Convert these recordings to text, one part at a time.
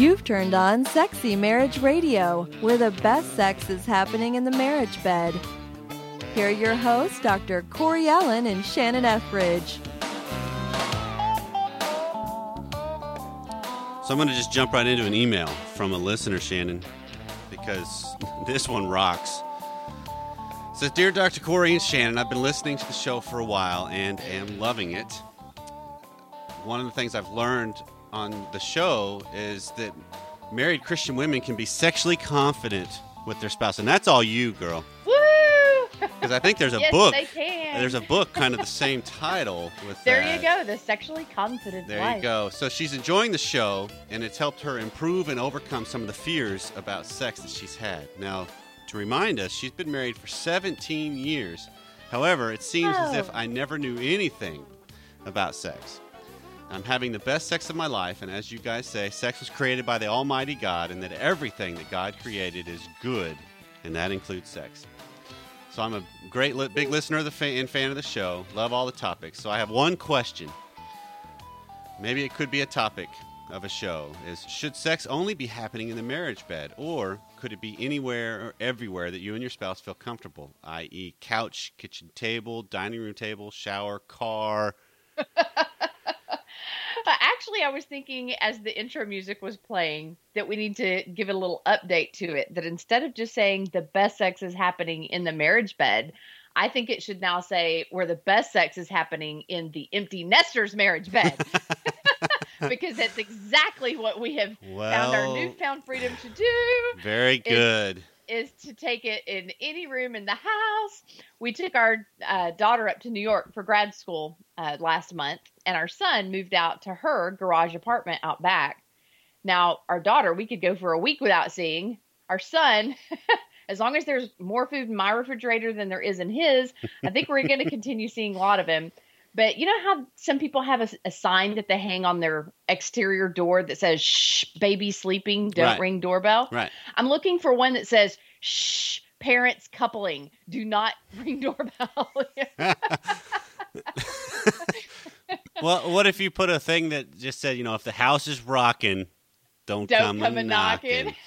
You've turned on Sexy Marriage Radio, where the best sex is happening in the marriage bed. Here are your hosts, Dr. Corey Allen and Shannon Ethridge. So I'm going to just jump right into an email from a listener, Shannon, because this one rocks. It says, Dear Dr. Corey and Shannon, I've been listening to the show for a while and am loving it. One of the things I've learned on the show is that married Christian women can be sexually confident with their spouse, and that's all you, girl. Woo! Because I think there's a yes, book. they can. There's a book kind of the same title with There that. you go, the sexually confident There you go. So she's enjoying the show, and it's helped her improve and overcome some of the fears about sex that she's had. Now, to remind us, she's been married for 17 years. However, it seems as if Oh. I never knew anything about sex. I'm having the best sex of my life, and as you guys say, sex was created by the Almighty God, and that everything that God created is good, and that includes sex. So I'm a great, li- big listener of the fa- and fan of the show. Love all the topics. So I have one question. Maybe it could be a topic of a show: is should sex only be happening in the marriage bed, or could it be anywhere or everywhere that you and your spouse feel comfortable, i.e., couch, kitchen table, dining room table, shower, car? Actually, I was thinking as the intro music was playing that we need to give a little update to it. That instead of just saying the best sex is happening in the marriage bed, I think it should now say where the best sex is happening in the empty nester's marriage bed. because that's exactly what we have found our newfound freedom to do. very good. Is to take it in any room in the house. We took our uh, daughter up to New York for grad school uh, last month, and our son moved out to her garage apartment out back. Now, our daughter, we could go for a week without seeing. Our son, as long as there's more food in my refrigerator than there is in his, I think we're going to continue seeing a lot of him. But you know how some people have a, a sign that they hang on their exterior door that says "Shh, baby sleeping, don't Right. ring doorbell." Right. I'm looking for one that says "Shh, parents coupling, do not ring doorbell." well, what if you put a thing that just said, you know, if the house is rocking, don't, Don't come, come a a knocking. knocking.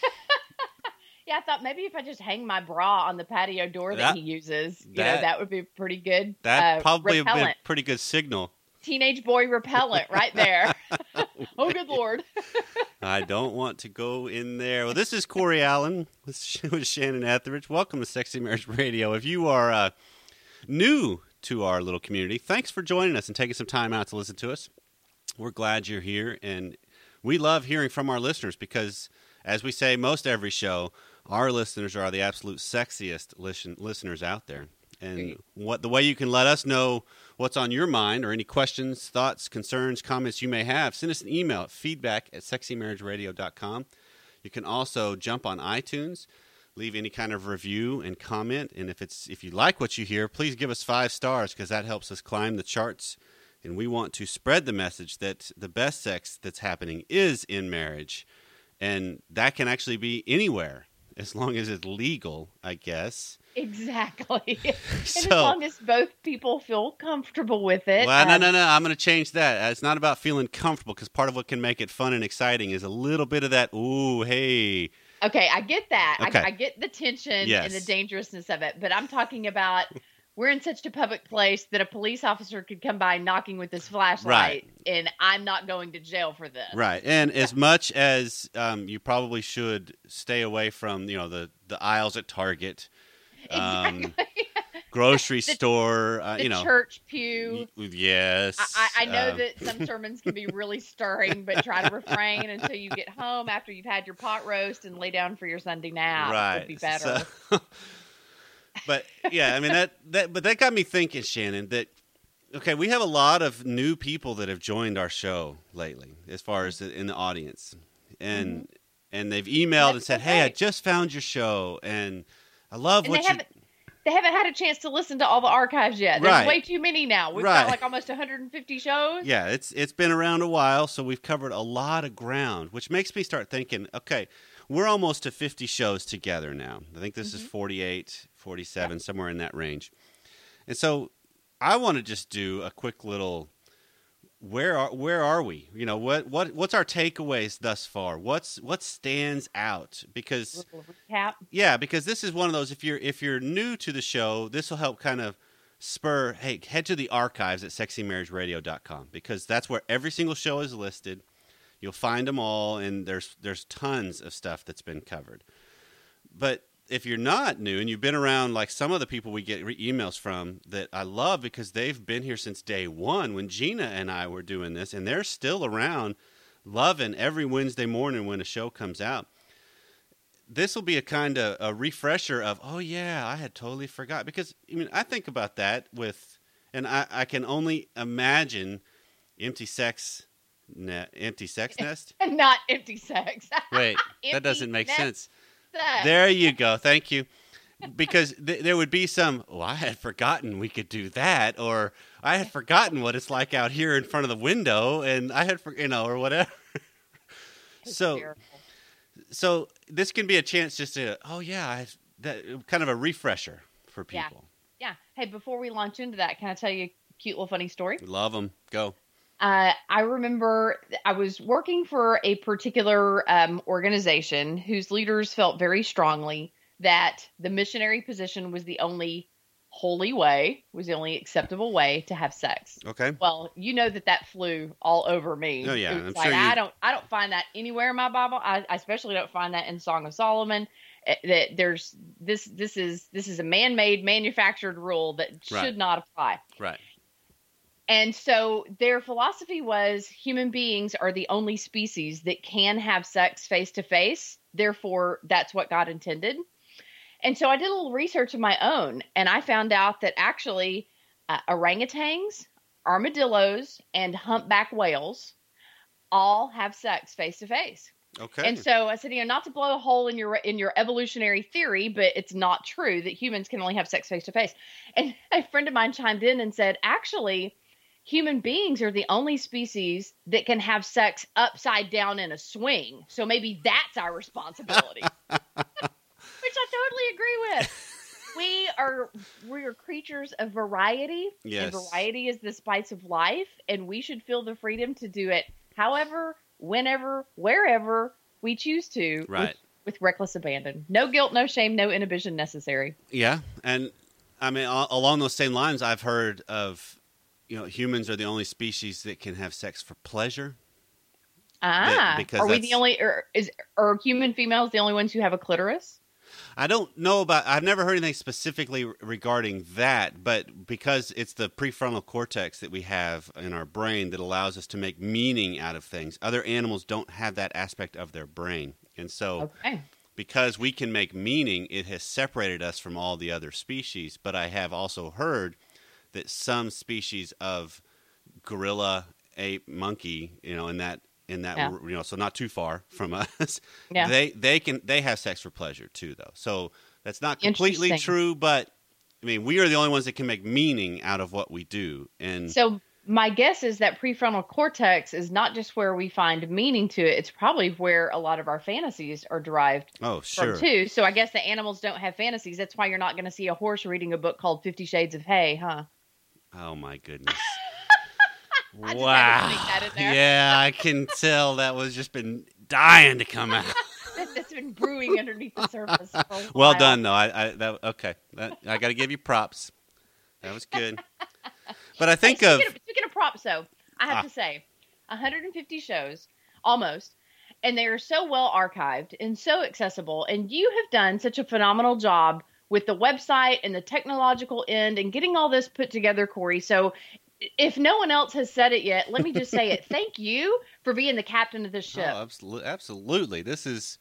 yeah, I thought maybe if I just hang my bra on the patio door that, That- he uses, you that- know, that would be pretty good. That uh, probably would be a pretty good signal. Teenage boy repellent right there. oh, good lord. I don't want to go in there. Well, this is Corey Allen with Shannon Ethridge. Welcome to Sexy Marriage Radio. If you are uh, new to our little community, thanks for joining us and taking some time out to listen to us. We're glad you're here, and we love hearing from our listeners because, as we say most every show, our listeners are the absolute sexiest listen- listeners out there. And what the way you can let us know what's on your mind or any questions, thoughts, concerns, comments you may have, send us an email at feedback at sexymarriageradio.com. You can also jump on iTunes, leave any kind of review and comment. And if it's if you like what you hear, please give us five stars because that helps us climb the charts. And we want to spread the message that the best sex that's happening is in marriage. And that can actually be anywhere as long as it's legal, I guess. Exactly. and as long as both people feel comfortable with it. Well, no, um, no, no. I'm going to change that. It's not about feeling comfortable because part of what can make it fun and exciting is a little bit of that. Ooh, hey, Okay, I get that. Okay. I, I get the tension and the dangerousness of it, but I'm talking about we're in such a public place that a police officer could come by knocking with his flashlight, Right. and I'm not going to jail for this. right. And as much as um, you probably should stay away from, you know, the the aisles at Target, um, Exactly. grocery The- store, uh, you know, church pew. y- yes. I, I I know um, that some sermons can be really stirring, but try to refrain until you get home after you've had your pot roast and lay down for your Sunday nap. right. Would be better. So- but yeah, I mean that that but that got me thinking, Shannon, that okay, we have a lot of new people that have joined our show lately, as far as the, in the audience, and mm-hmm. and they've emailed and That's said, "Hey, I just found your show, and I love and what you." haven't they haven't had a chance to listen to all the archives yet. There's Right. way too many now. We've Right. got like almost 150 shows. Yeah, it's it's been around a while, so we've covered a lot of ground, which makes me start thinking, okay, we're almost to 50 shows together now. I think this is mm-hmm. 48, 47, somewhere in that range. And so I want to just do a quick little where are where are we? You know what what what's our takeaways thus far? What's what stands out? Because recap. yeah, because this is one of those. If you're if you're new to the show, this will help kind of spur. Hey, head to the archives at sexymarriageradio.com because that's where every single show is listed. You'll find them all, and there's there's tons of stuff that's been covered. But if you're not new and you've been around like some of the people we get re- emails from that I love because they've been here since day one when Gina and I were doing this, and they're still around, loving every Wednesday morning when a show comes out this will be a kind of a refresher of oh yeah i had totally forgot because i mean i think about that with and i, I can only imagine empty sex net empty sex nest not empty sex. wait Empty that doesn't make sense sex. there you go thank you because th- there would be some oh i had forgotten we could do that or i had forgotten what it's like out here in front of the window and i had for, you know or whatever so so this can be a chance just to oh yeah I, that kind of a refresher for people. Yeah. yeah. Hey, before we launch into that, can I tell you a cute little funny story? love them go Uh, I remember I was working for a particular um, organization whose leaders felt very strongly that the missionary position was the only holy way, was the only acceptable way to have sex. okay Well, you know that that flew all over me. Oh, yeah, I'm sure you- I don't, I don't find that anywhere in my Bible. I, I especially don't find that in Song of Solomon. eh, That there's this, this is this is a man-made, manufactured rule that Right. should not apply. right And so their philosophy was human beings are the only species that can have sex face to face. Therefore, that's what God intended. And so I did a little research of my own, and I found out that actually uh, orangutans, armadillos, and humpback whales all have sex face to face. okay And so I said, you know, not to blow a hole in your in your evolutionary theory, but it's not true that humans can only have sex face to face. And a friend of mine chimed in and said, actually, human beings are the only species that can have sex upside down in a swing. So maybe that's our responsibility. Which I totally agree with. We are we are creatures of variety. Yes. And variety is the spice of life, and we should feel the freedom to do it however, whenever, wherever we choose to. with- Right. With, reckless abandon. No guilt, no shame, no inhibition necessary. yeah and i mean along those same lines i've heard of you know humans are the only species that can have sex for pleasure Ah, because are we the only, or is are human females the only ones who have a clitoris? I don't know about. I've never heard anything specifically regarding that, but because it's the prefrontal cortex that we have in our brain that allows us to make meaning out of things. Other animals don't have that aspect of their brain, and so Okay. because we can make meaning, it has separated us from all the other species. But I have also heard that some species of gorilla, ape, monkey, you know, in that in that Yeah. you know, so not too far from us, Yeah. they they can they have sex for pleasure too, though. So that's not completely true, but I mean, we are the only ones that can make meaning out of what we do, and So my guess is that prefrontal cortex is not just where we find meaning to it; it's probably where a lot of our fantasies are derived oh sure, from too. So I guess the animals don't have fantasies. That's why you're not going to see a horse reading a book called Fifty Shades of Hay, huh? Oh my goodness. I just had to wow. that in there. Yeah, I can tell that was just been dying to come out. That- That's been brewing underneath the surface. Well done, though. I, I that okay. That, I got to give you props. That was good. But I think Hey, of speaking, of speaking of props, though, I have Ah. to say, 150 shows, almost, and they are so well archived and so accessible. And you have done such a phenomenal job with the website and the technological end and getting all this put together, Corey. So. If no one else has said it yet, let me just say it. Thank you for being the captain of this ship. oh, absolutely, absolutely. This is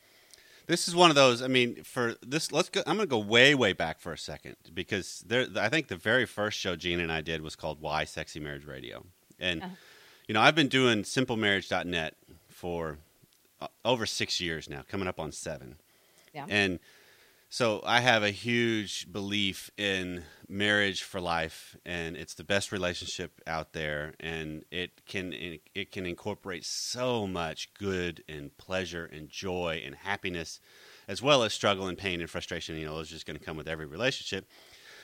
this is one of those. I mean, for this, let's go. I'm going to go way, way back for a second because there. I think the very first show Gina and I did was called "Why Sexy Marriage Radio," and Uh-huh. you know I've been doing SimpleMarriage.net for uh, over six years now, coming up on seven. Yeah. And so I have a huge belief in marriage for life, and it's the best relationship out there, and it can it can incorporate so much good and pleasure and joy and happiness, as well as struggle and pain and frustration. You know, it's just going to come with every relationship.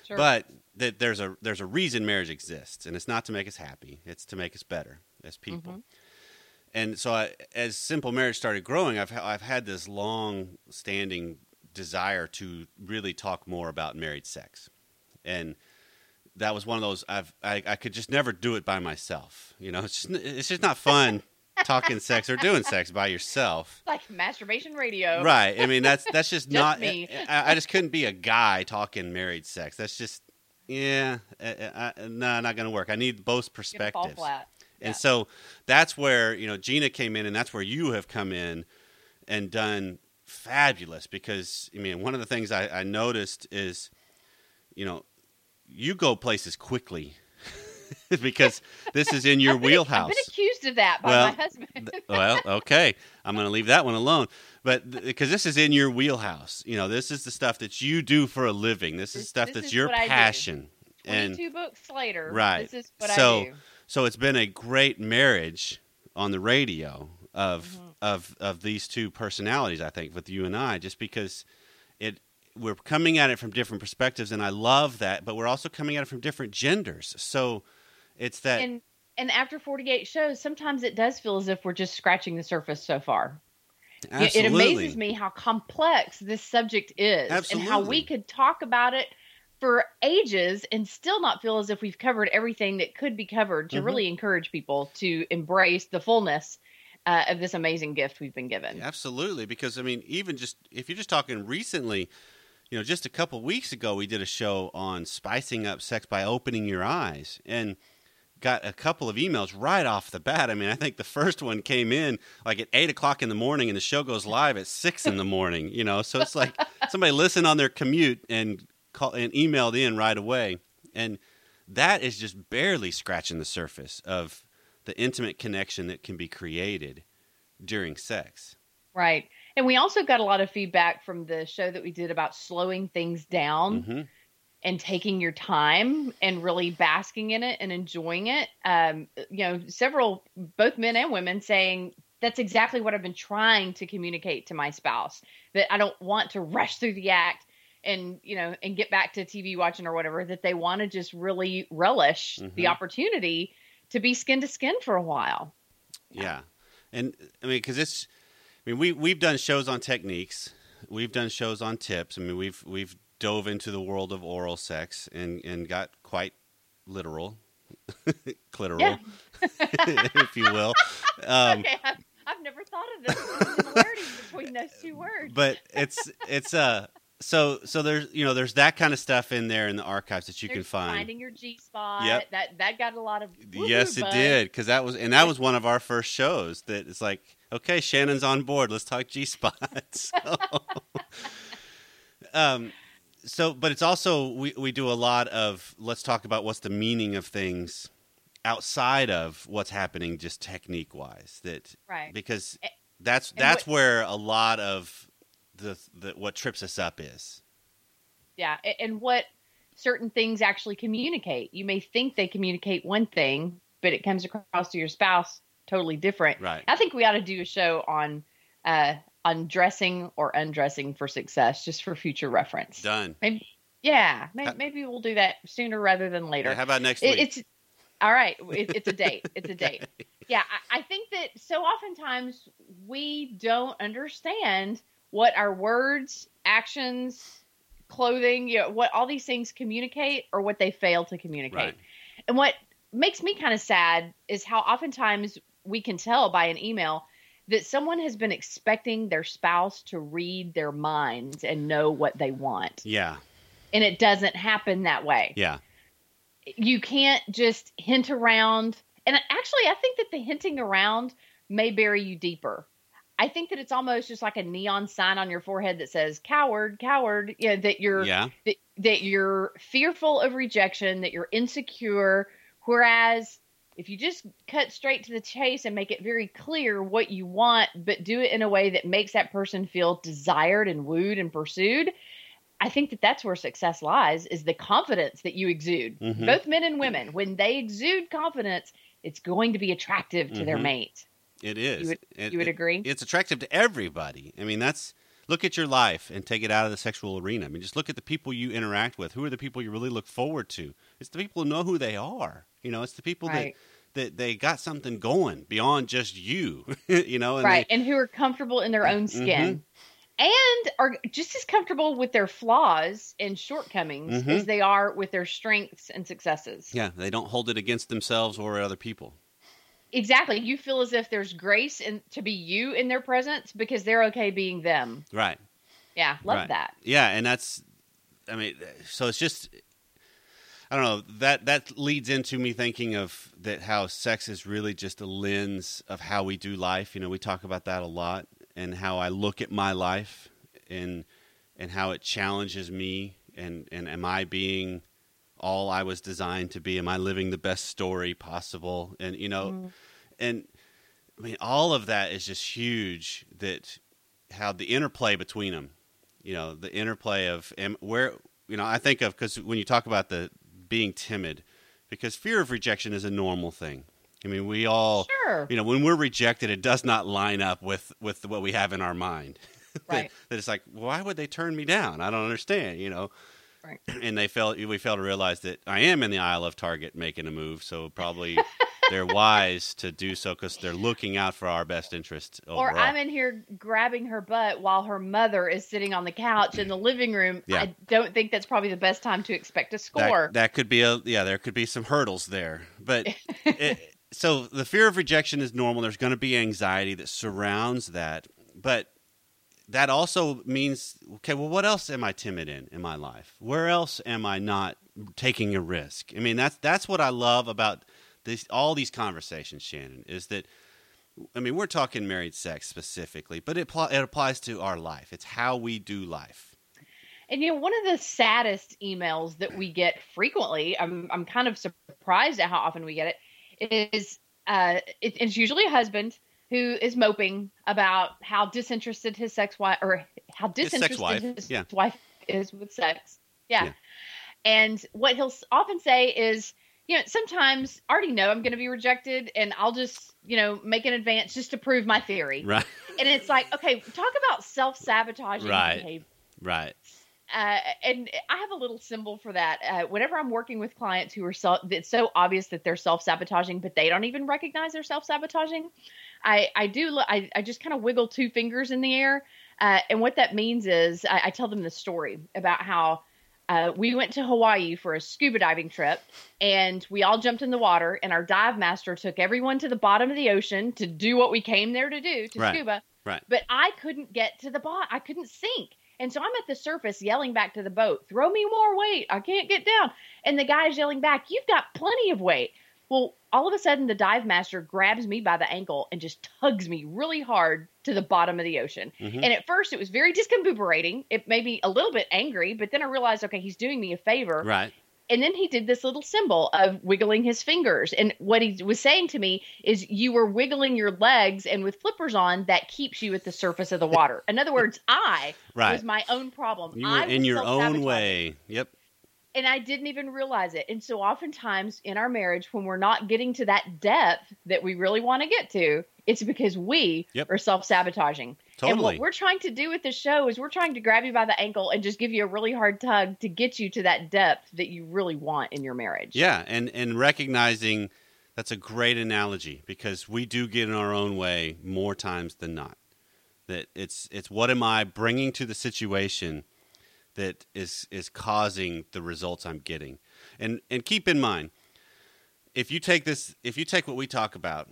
Sure. but that there's a there's a reason marriage exists, and it's not to make us happy; it's to make us better as people. Mhm. And so, I, as simple marriage started growing, I've ha- I've had this long standing desire to really talk more about married sex, and that was one of those I've I, I could just never do it by myself. You know, it's just, it's just not fun talking sex or doing sex by yourself. like masturbation radio. Right. I mean, that's that's just, Just not. me. I, I just couldn't be a guy talking married sex. That's just yeah, uh, uh, uh, no, not going to work. I need both perspectives. And Yeah. so that's where you know Gina came in, and that's where you have come in and done fabulous. Because I mean, one of the things I, I noticed is, you know, you go places quickly because this is in your I've been- wheelhouse. I've been accused of that by Well, my husband. Well, okay. I'm going to leave that one alone. But because this is in your wheelhouse, you know, this is the stuff that you do for a living. This is stuff this that's is your what I do. passion. And two books later, Right. This is what So- I do. so it's been a great marriage on the radio of Mm-hmm. Of of these two personalities. I think with you and I, just because it we're coming at it from different perspectives, and I love that. But we're also coming at it from different genders. So it's that And and after forty-eight shows, sometimes it does feel as if we're just scratching the surface so far. It- absolutely. It amazes me how complex this subject is, and how we could talk about it for ages and still not feel as if we've covered everything that could be covered to Mhm. really encourage people to embrace the fullness uh, of this amazing gift we've been given. Absolutely, because I mean, even just if you're just talking recently, you know, just a couple weeks ago, we did a show on spicing up sex by opening your eyes, and got a couple of emails right off the bat. I mean, I think the first one came in like at eight o'clock in the morning, and the show goes live at six in the morning. You know, so it's like somebody listened on their commute and call and emailed in right away, and that is just barely scratching the surface of the intimate connection that can be created during sex. Right. And we also got a lot of feedback from the show that we did about slowing things down hmm and taking your time and really basking in it and enjoying it. Um, you know, several, both men and women saying, that's exactly what I've been trying to communicate to my spouse that I don't want to rush through the act and, you know, and get back to TV watching or whatever, that they want to just really relish the Mhm. opportunity to be skin to skin for a while. Yeah, and I mean, because it's, I mean, we we've done shows on techniques, we've done shows on tips. I mean, we've we've dove into the world of oral sex and and got quite literal, clitoral, if you will. Um, okay, I've, I've never thought of the similarities between those two words. but it's it's uh so so there's you know there's that kind of stuff in there in the archives that you can find. finding your G spot. Yep. That that got a lot of Yes, it buzz. did because that was and that was one of our first shows. That it's like, okay, Shannon's on board. Let's talk G spots. so, um, so, but it's also we we do a lot of let's talk about what's the meaning of things outside of what's happening just technique wise. That Right. because that's and that's what- where a lot of the, the what trips us up is. Yeah, and what certain things actually communicate. You may think they communicate one thing, but it comes across to your spouse totally different. Right. I think we ought to do a show on uh on dressing or undressing for success, just for future reference. Done. Yeah, maybe, maybe we'll do that sooner rather than later. Yeah, how about next It- week? it's all right. It, it's a date. It's a date. Yeah, I, I think that so oftentimes we don't understand what our words, actions, clothing, you know, what all these things communicate or what they fail to communicate. Right. And what makes me kind of sad is how oftentimes we can tell by an email that someone has been expecting their spouse to read their minds and know what they want. Yeah. And it doesn't happen that way Yeah. you can't just hint around. And actually, I think that the hinting around may bury you deeper. I think that it's almost just like a neon sign on your forehead that says "coward, coward." You know that you're Yeah. that, that you're fearful of rejection, that you're insecure. Whereas if you just cut straight to the chase and make it very clear what you want, but do it in a way that makes that person feel desired and wooed and pursued, I think that that's where success lies is the confidence that you exude. Mhm. Both men and women, when they exude confidence, it's going to be attractive to their Mhm. mate. It is. would- It- you would it- agree? It's attractive to everybody. I mean, that's look at your life and take it out of the sexual arena. I mean, just look at the people you interact with. Who are the people you really look forward to? It's the people who know who they are. You know, it's the people Right. that that they got something going beyond just you. you know, and right. They, and who are comfortable in their own Mm-hmm. skin. And are just as comfortable with their flaws and shortcomings Mhm. as they are with their strengths and successes. yeah, they don't hold it against themselves or other people. Exactly. You feel as if there's grace and to be you in their presence because they're okay being them. Right. Yeah, love Right. that. Yeah, and that's, I mean, so it's just, I don't know that that leads into me thinking of that how sex is really just a lens of how we do life. You know, we talk about that a lot, and how I look at my life, and and how it challenges me, and and am I being all I was designed to be? Am I living the best story possible? And you know, mm. and I mean, all of that is just huge. That how the interplay between them, you know, the interplay of am, where you know I think of because when you talk about the being timid, because fear of rejection is a normal thing. I mean, we all, Sure. you know, when we're rejected, it does not line up with with what we have in our mind. that, Right. that it's like, why would they turn me down? I don't understand. You know. Right. And they fail. We fail to realize that I am in the aisle of Target making a move, so probably they're wise to do so because they're looking out for our best interest. Or. I'm in here grabbing her butt while her mother is sitting on the couch in the living room. Yeah. I don't think that's probably the best time to expect a that, score. that could be a yeah. There could be some hurdles there, but it, so the fear of rejection is normal. There's going to be anxiety that surrounds that, but that also means okay. Well, what else am I timid in in my life? Where else am I not taking a risk? I mean, that's that's what I love about this. All these conversations, Shannon, is that. I mean, we're talking married sex specifically, but it, pl- it applies to our life. It's how we do life. And you know, one of the saddest emails that we get frequently, I'm I'm kind of surprised at how often we get it, is uh, it, it's usually a husband who is moping about how disinterested his sex wife or how His disinterested wife, his yeah. wife is with sex. Yeah. Yeah. And what he'll often say is, you know, sometimes I already know I'm going to be rejected, and I'll just, you know, make an advance just to prove my theory. Right. And it's like, okay, talk about self sabotaging Right. behavior Right. Uh, and I have a little symbol for that. Uh, whenever I'm working with clients who are so, it's so obvious that they're self sabotaging, but they don't even recognize they're self sabotaging. I I do I I just kind of wiggle two fingers in the air, uh, and what that means is I, I tell them the story about how. Uh, we went to Hawaii for a scuba diving trip, and we all jumped in the water. And our dive master took everyone to the bottom of the ocean to do what we came there to do to Right. scuba. Right. But I couldn't get to the bottom. I couldn't sink. And so I'm at the surface yelling back to the boat, throw me more weight. I can't get down. And the guy's yelling back, you've got plenty of weight. Well, all of a sudden, the dive master grabs me by the ankle and just tugs me really hard to the bottom of the ocean. Mhm. And at first, it was very discombobulating. It made me a little bit angry, but then I realized, okay, he's doing me a favor. Right. And then he did this little symbol of wiggling his fingers. And what he was saying to me is, you were wiggling your legs, and with flippers on, that keeps you at the surface of the water. In other words, I Right. was my own problem. You were I in your own way. Yep. And I didn't even realize it. And so oftentimes in our marriage, when we're not getting to that depth that we really want to get to, it's because we Yep. are self sabotaging. And what we're trying to do with the show is we're trying to grab you by the ankle and just give you a really hard tug to get you to that depth that you really want in your marriage. Yeah, and and recognizing that's a great analogy because we do get in our own way more times than not. That it's it's what am I bringing to the situation that is is causing the results I'm getting. And and keep in mind if you take this if you take what we talk about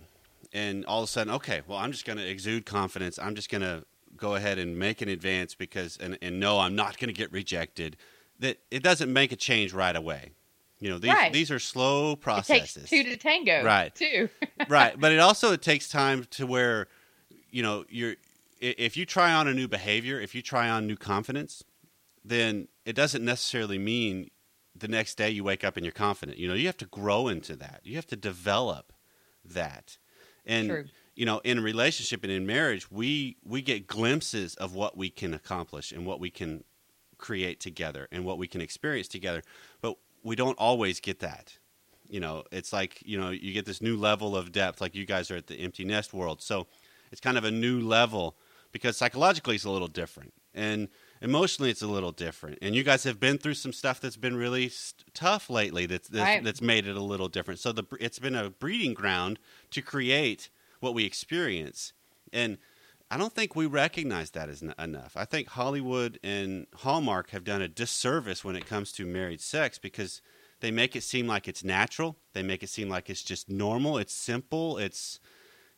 and all of a sudden okay, well I'm just going to exude confidence. I'm just going to go ahead and make an advance because and and no I'm not going to get rejected. That it doesn't make a change right away. You know, these Right. these are slow It processes. takes two to tango. Right. Two. right, but it also it takes time to where you know you're if you try on a new behavior, if you try on new confidence, then it doesn't necessarily mean the next day you wake up and you're confident. You know, you have to grow into that. You have to develop that. And True. you know, in a relationship and in marriage, we we get glimpses of what we can accomplish and what we can create together and what we can experience together, but we don't always get that you know it's like you know you get this new level of depth like you guys are at the empty nest world so it's kind of a new level because psychologically it's a little different and emotionally it's a little different. And you guys have been through some stuff that's been really st- tough lately. That's that's, Right. that's made it a little different. So the it's been a breeding ground to create what we experience, and I don't think we recognize that as n- enough. I think Hollywood and Hallmark have done a disservice when it comes to married sex because they make it seem like it's natural. They make it seem like it's just normal. It's simple. It's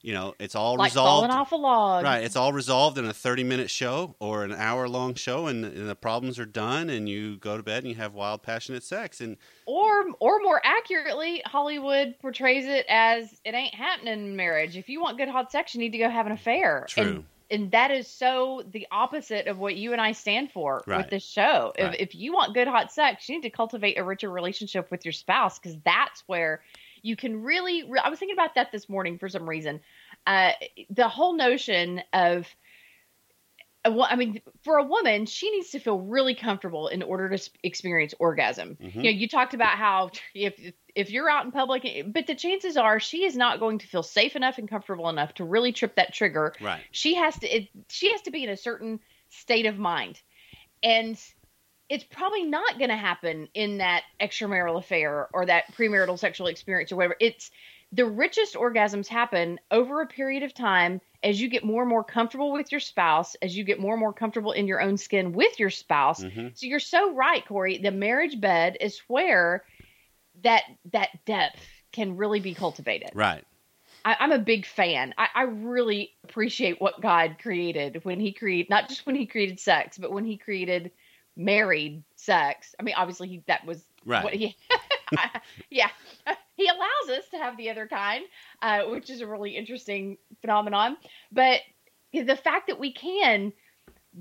you know, it's all like resolved. falling off a log. Right, it's all resolved in a 30 minute show or an hour long show, and, and the problems are done, and you go to bed and you have wild, passionate sex. And Or, or more accurately, Hollywood portrays it as it ain't happening in marriage. If you want good hot sex, you need to go have an affair. True. And, and that is so the opposite of what you and I stand for Right. with this show. Right. If, if you want good hot sex, you need to cultivate a richer relationship with your spouse because that's where you can really. Re- I was thinking about that this morning for some reason. Uh, the whole notion of uh, well, I mean, for a woman, she needs to feel really comfortable in order to experience orgasm. Mhm. You know, you talked about how if if you're out in public, but the chances are she is not going to feel safe enough and comfortable enough to really trip that trigger. right, She has to it, she has to be in a certain state of mind, and it's probably not going to happen in that extramarital affair or that premarital sexual experience or whatever. It's the richest orgasms happen over a period of time as you get more and more comfortable with your spouse, as you get more and more comfortable in your own skin with your spouse. hmm So you're so right, Corey. The marriage bed is where that that depth can really be cultivated. right, I, I'm a big fan. I, I really appreciate what God created when He created not just when He created sex, but when He created married sex. I mean, obviously, he, that was right. what he. yeah, he allows us to have the other kind, uh, which is a really interesting phenomenon. But the fact that we can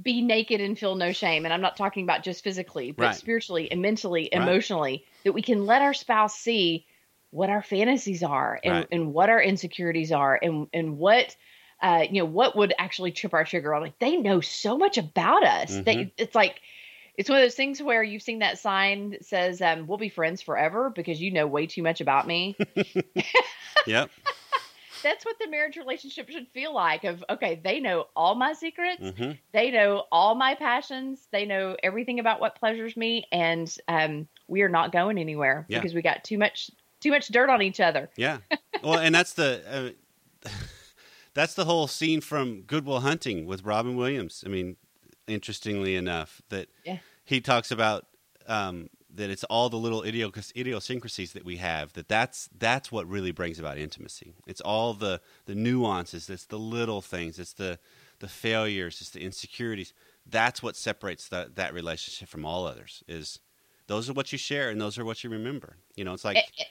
be naked and feel no shame, and I'm not talking about just physically, but Right. spiritually and mentally, Right. emotionally, that we can let our spouse see what our fantasies are and, Right. and what our insecurities are and and what. Uh, you know what would actually trip our trigger? I'm like they know so much about us. They, Mhm. it's like it's one of those things where you've seen that sign that says um, "We'll be friends forever" because you know way too much about me. Yep. That's what the marriage relationship should feel like. Of okay, they know all my secrets, hmm they know all my passions, they know everything about what pleasures me, and um, we are not going anywhere Yeah. because we got too much too much dirt on each other. Yeah. Well, and that's the uh, that's the whole scene from Good Will Hunting with Robin Williams. I mean, interestingly enough, that Yeah. He talks about um, that it's all the little idiosyncrasies that we have. That that's that's what really brings about intimacy. It's all the the nuances. It's the little things. It's the the failures. It's the insecurities. That's what separates that that relationship from all others. Is those are what you share and those are what you remember. You know, it's like A- a-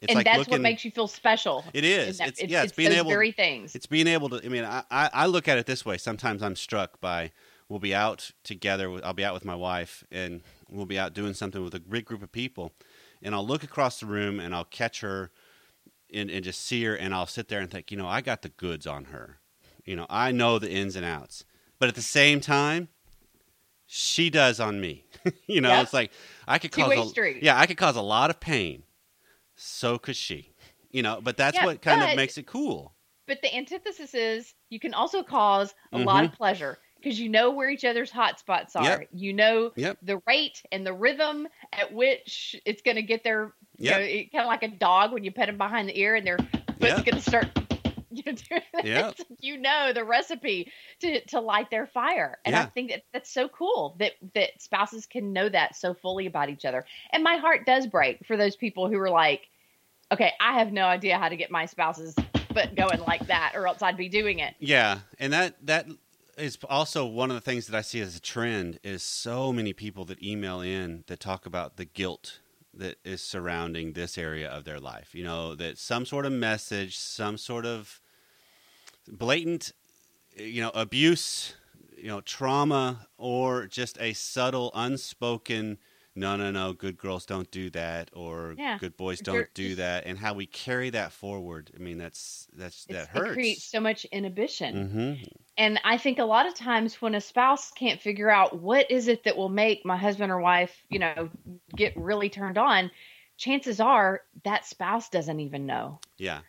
it's and like that's looking. what makes you feel special. It is. that- It's- yeah, it's being those able- very things. It's being able to. I mean, I, I, I look at it this way. Sometimes I'm struck by we'll be out together. I'll be out with my wife, and we'll be out doing something with a big group of people, and I'll look across the room and I'll catch her, and, and just see her, and I'll sit there and think, you know, I got the goods on her. You know, I know the ins and outs, but at the same time, she does on me. you know, Yep. it's like I could cause a, street. yeah, I could cause a lot of pain. So could she. You know, but that's Yeah, what kind of makes it cool. But the antithesis is you can also cause a lot mm-hmm. of pleasure because you know where each other's hot spots are. Yep. You know Yep. the rate and the rhythm at which it's going to get there. You know, kind of like a dog when you pet them behind the ear and their foot's Yep. going to start. You know. Yep. You know the recipe to to light their fire, and I think that that's so cool that that spouses can know that so fully about each other. And my heart does break for those people who are like, okay, I have no idea how to get my spouse's foot going like that, or else I'd be doing it. Yeah, and that that is also one of the things that I see as a trend is so many people that email in that talk about the guilt that is surrounding this area of their life. You know, that some sort of message, some sort of blatant you know, abuse, you know, trauma or just a subtle unspoken no, no, no, good girls don't do that or Yeah. good boys don't do that and how we carry that forward. I mean, that's that's that hurts. It creates so much inhibition. Mhm. And I think a lot of times when a spouse can't figure out what is it that will make my husband or wife, you know, get really turned on, chances are that spouse doesn't even know. Yeah.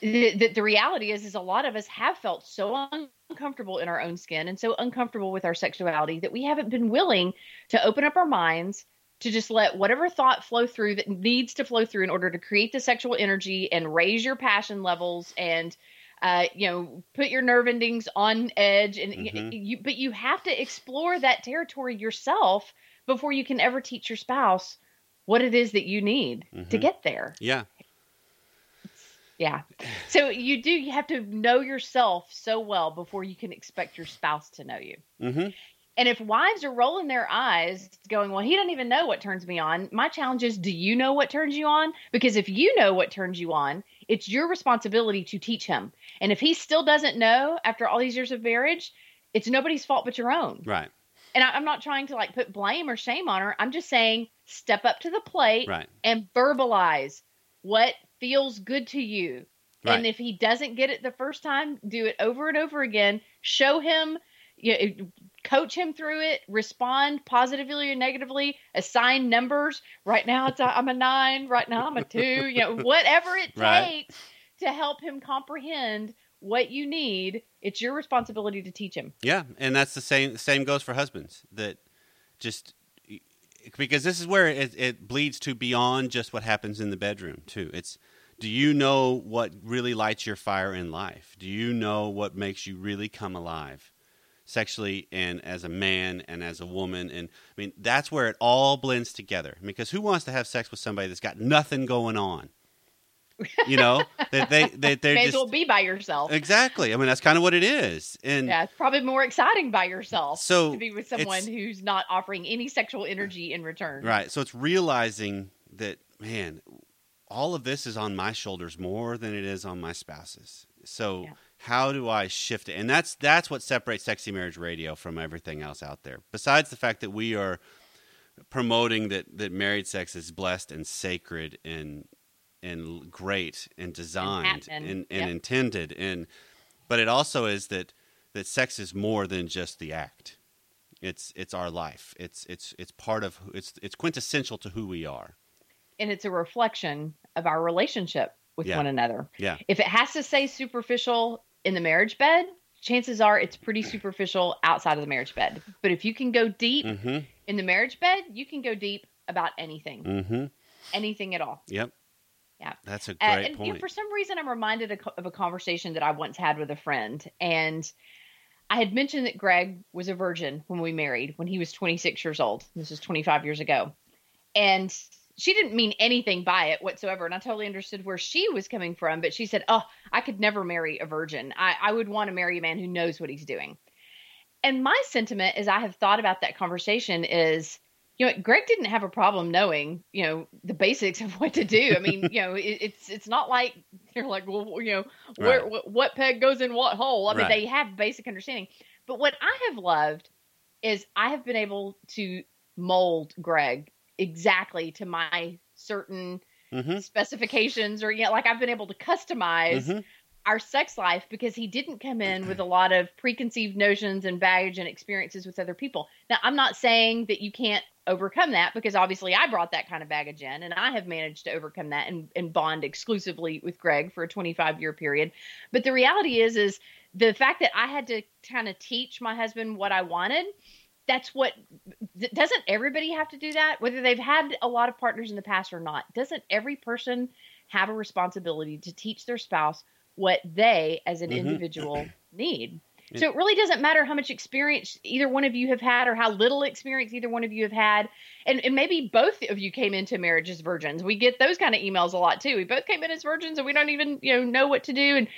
The, the, the reality is, is a lot of us have felt so uncomfortable in our own skin and so uncomfortable with our sexuality that we haven't been willing to open up our minds to just let whatever thought flow through that needs to flow through in order to create the sexual energy and raise your passion levels and uh, you know put your nerve endings on edge and Mhm. you but you have to explore that territory yourself before you can ever teach your spouse what it is that you need to Mhm. get there Yeah. Yeah so you do you have to know yourself so well before you can expect your spouse to know you Mm-hmm. and if wives are rolling their eyes, going, well, he doesn't even know what turns me on, my challenge is, do you know what turns you on? Because if you know what turns you on, it's your responsibility to teach him. And if he still doesn't know after all these years of marriage, it's nobody's fault but your own. Right. And I, I'm not trying to like put blame or shame on her. I'm just saying, step up to the plate Right. and verbalize what feels good to you. Right. And if he doesn't get it the first time, do it over and over again. Show him, you know, coach him through it. Respond positively or negatively. Assign numbers. Right now, it's a, I'm a nine. Right now, I'm a two. You know, whatever it Right. takes to help him comprehend what you need. It's your responsibility to teach him. Yeah, and that's the same. Same goes for husbands. That just because this is where it, it bleeds to beyond just what happens in the bedroom too. It's do you know what really lights your fire in life? Do you know what makes you really come alive? sexually and as a man and as a woman and i mean that's where it all blends together because who wants to have sex with somebody that's got nothing going on you know that they, they, they're May just as well be by yourself. exactly i mean that's kind of what it is and Yeah, it's probably more exciting by yourself So, to be with someone who's not offering any sexual energy in return. Right. So it's realizing that, man, all of this is on my shoulders more than it is on my spouse's. So Yeah. how do I shift it? And that's that's what separates Sexy Marriage Radio from everything else out there. Besides the fact that we are promoting that that married sex is blessed and sacred and and great and designed and, happening. and, Yep. intended and but it also is that that sex is more than just the act. It's it's our life. It's it's it's part of it's it's quintessential to who we are. And it's a reflection of our relationship with Yeah. one another. Yeah. If it has to stay superficial in the marriage bed, chances are it's pretty superficial outside of the marriage bed. But if you can go deep Mm-hmm. in the marriage bed, you can go deep about anything, Mm-hmm. anything at all. Yep. Yeah. That's a Uh, great and you know, point. for some reason, I'm reminded of, a conversation that I once had with a friend, and I had mentioned that Greg was a virgin when we married, when he was 26 years old. This was 25 years ago, and she didn't mean anything by it whatsoever, and I totally understood where she was coming from. But she said, "Oh, I could never marry a virgin. I, I would want to marry a man who knows what he's doing." And my sentiment, as I have thought about that conversation, is you know, Greg didn't have a problem knowing, you know, the basics of what to do. I mean, you know, it, it's it's not like you're like, well, you know, where Right. what, what peg goes in what hole. I mean, Right. they have basic understanding. But what I have loved is I have been able to mold Greg exactly to my certain Mm-hmm. specifications, or you know, like I've been able to customize Mhm. our sex life because he didn't come in with a lot of preconceived notions and baggage and experiences with other people. Now, I'm not saying that you can't overcome that because obviously I brought that kind of baggage in and I have managed to overcome that and, and bond exclusively with Greg for a 25 year period. But the reality is, is the fact that I had to kind of teach my husband what I wanted. That's what doesn't everybody have to do that? Whether they've had a lot of partners in the past or not, doesn't every person have a responsibility to teach their spouse what they as an Mhm. individual need. So it really doesn't matter how much experience either one of you have had or how little experience either one of you have had. And, and maybe both of you came into marriage as virgins. We get those kind of emails a lot too. We both came in as virgins and we don't even, you know, know what to do and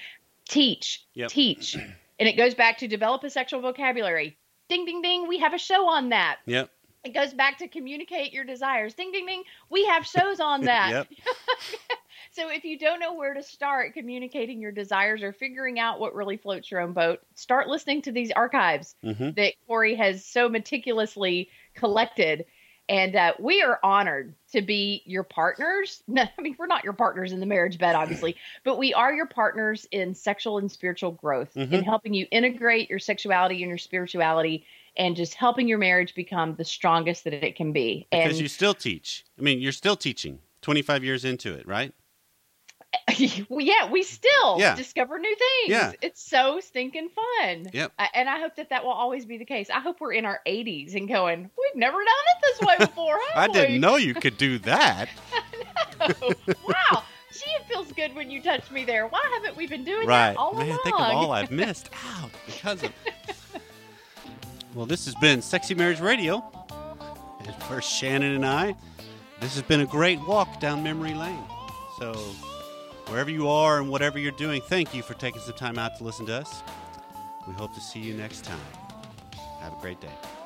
teach, Yep. teach. And it goes back to develop a sexual vocabulary. Ding, ding, ding. We have a show on that. Yep. It goes back to communicate your desires. Ding, ding, ding. We have shows on that. So if you don't know where to start communicating your desires or figuring out what really floats your own boat, start listening to these archives Mm-hmm. that Corey has so meticulously collected. And uh, we are honored to be your partners. No, I mean, we're not your partners in the marriage bed, obviously, but we are your partners in sexual and spiritual growth, in Mhm. helping you integrate your sexuality and your spirituality, and just helping your marriage become the strongest that it can be. Because and you still teach. I mean, you're still teaching. 25 years into it, right? Yeah, we still Yeah. discover new things. Yeah. It's so stinking fun. Yep. I, and I hope that that will always be the case. I hope we're in our 80s and going, we've never done it this way before. I have didn't know you could do that. wow. Gee, it feels good when you touch me there. Why haven't we been doing right. that all Man, along? think of all I've missed out because of. Well, this has been Sexy Marriage Radio. And for Shannon and I, this has been a great walk down memory lane. So, wherever you are and whatever you're doing, thank you for taking some time out to listen to us. We hope to see you next time. Have a great day.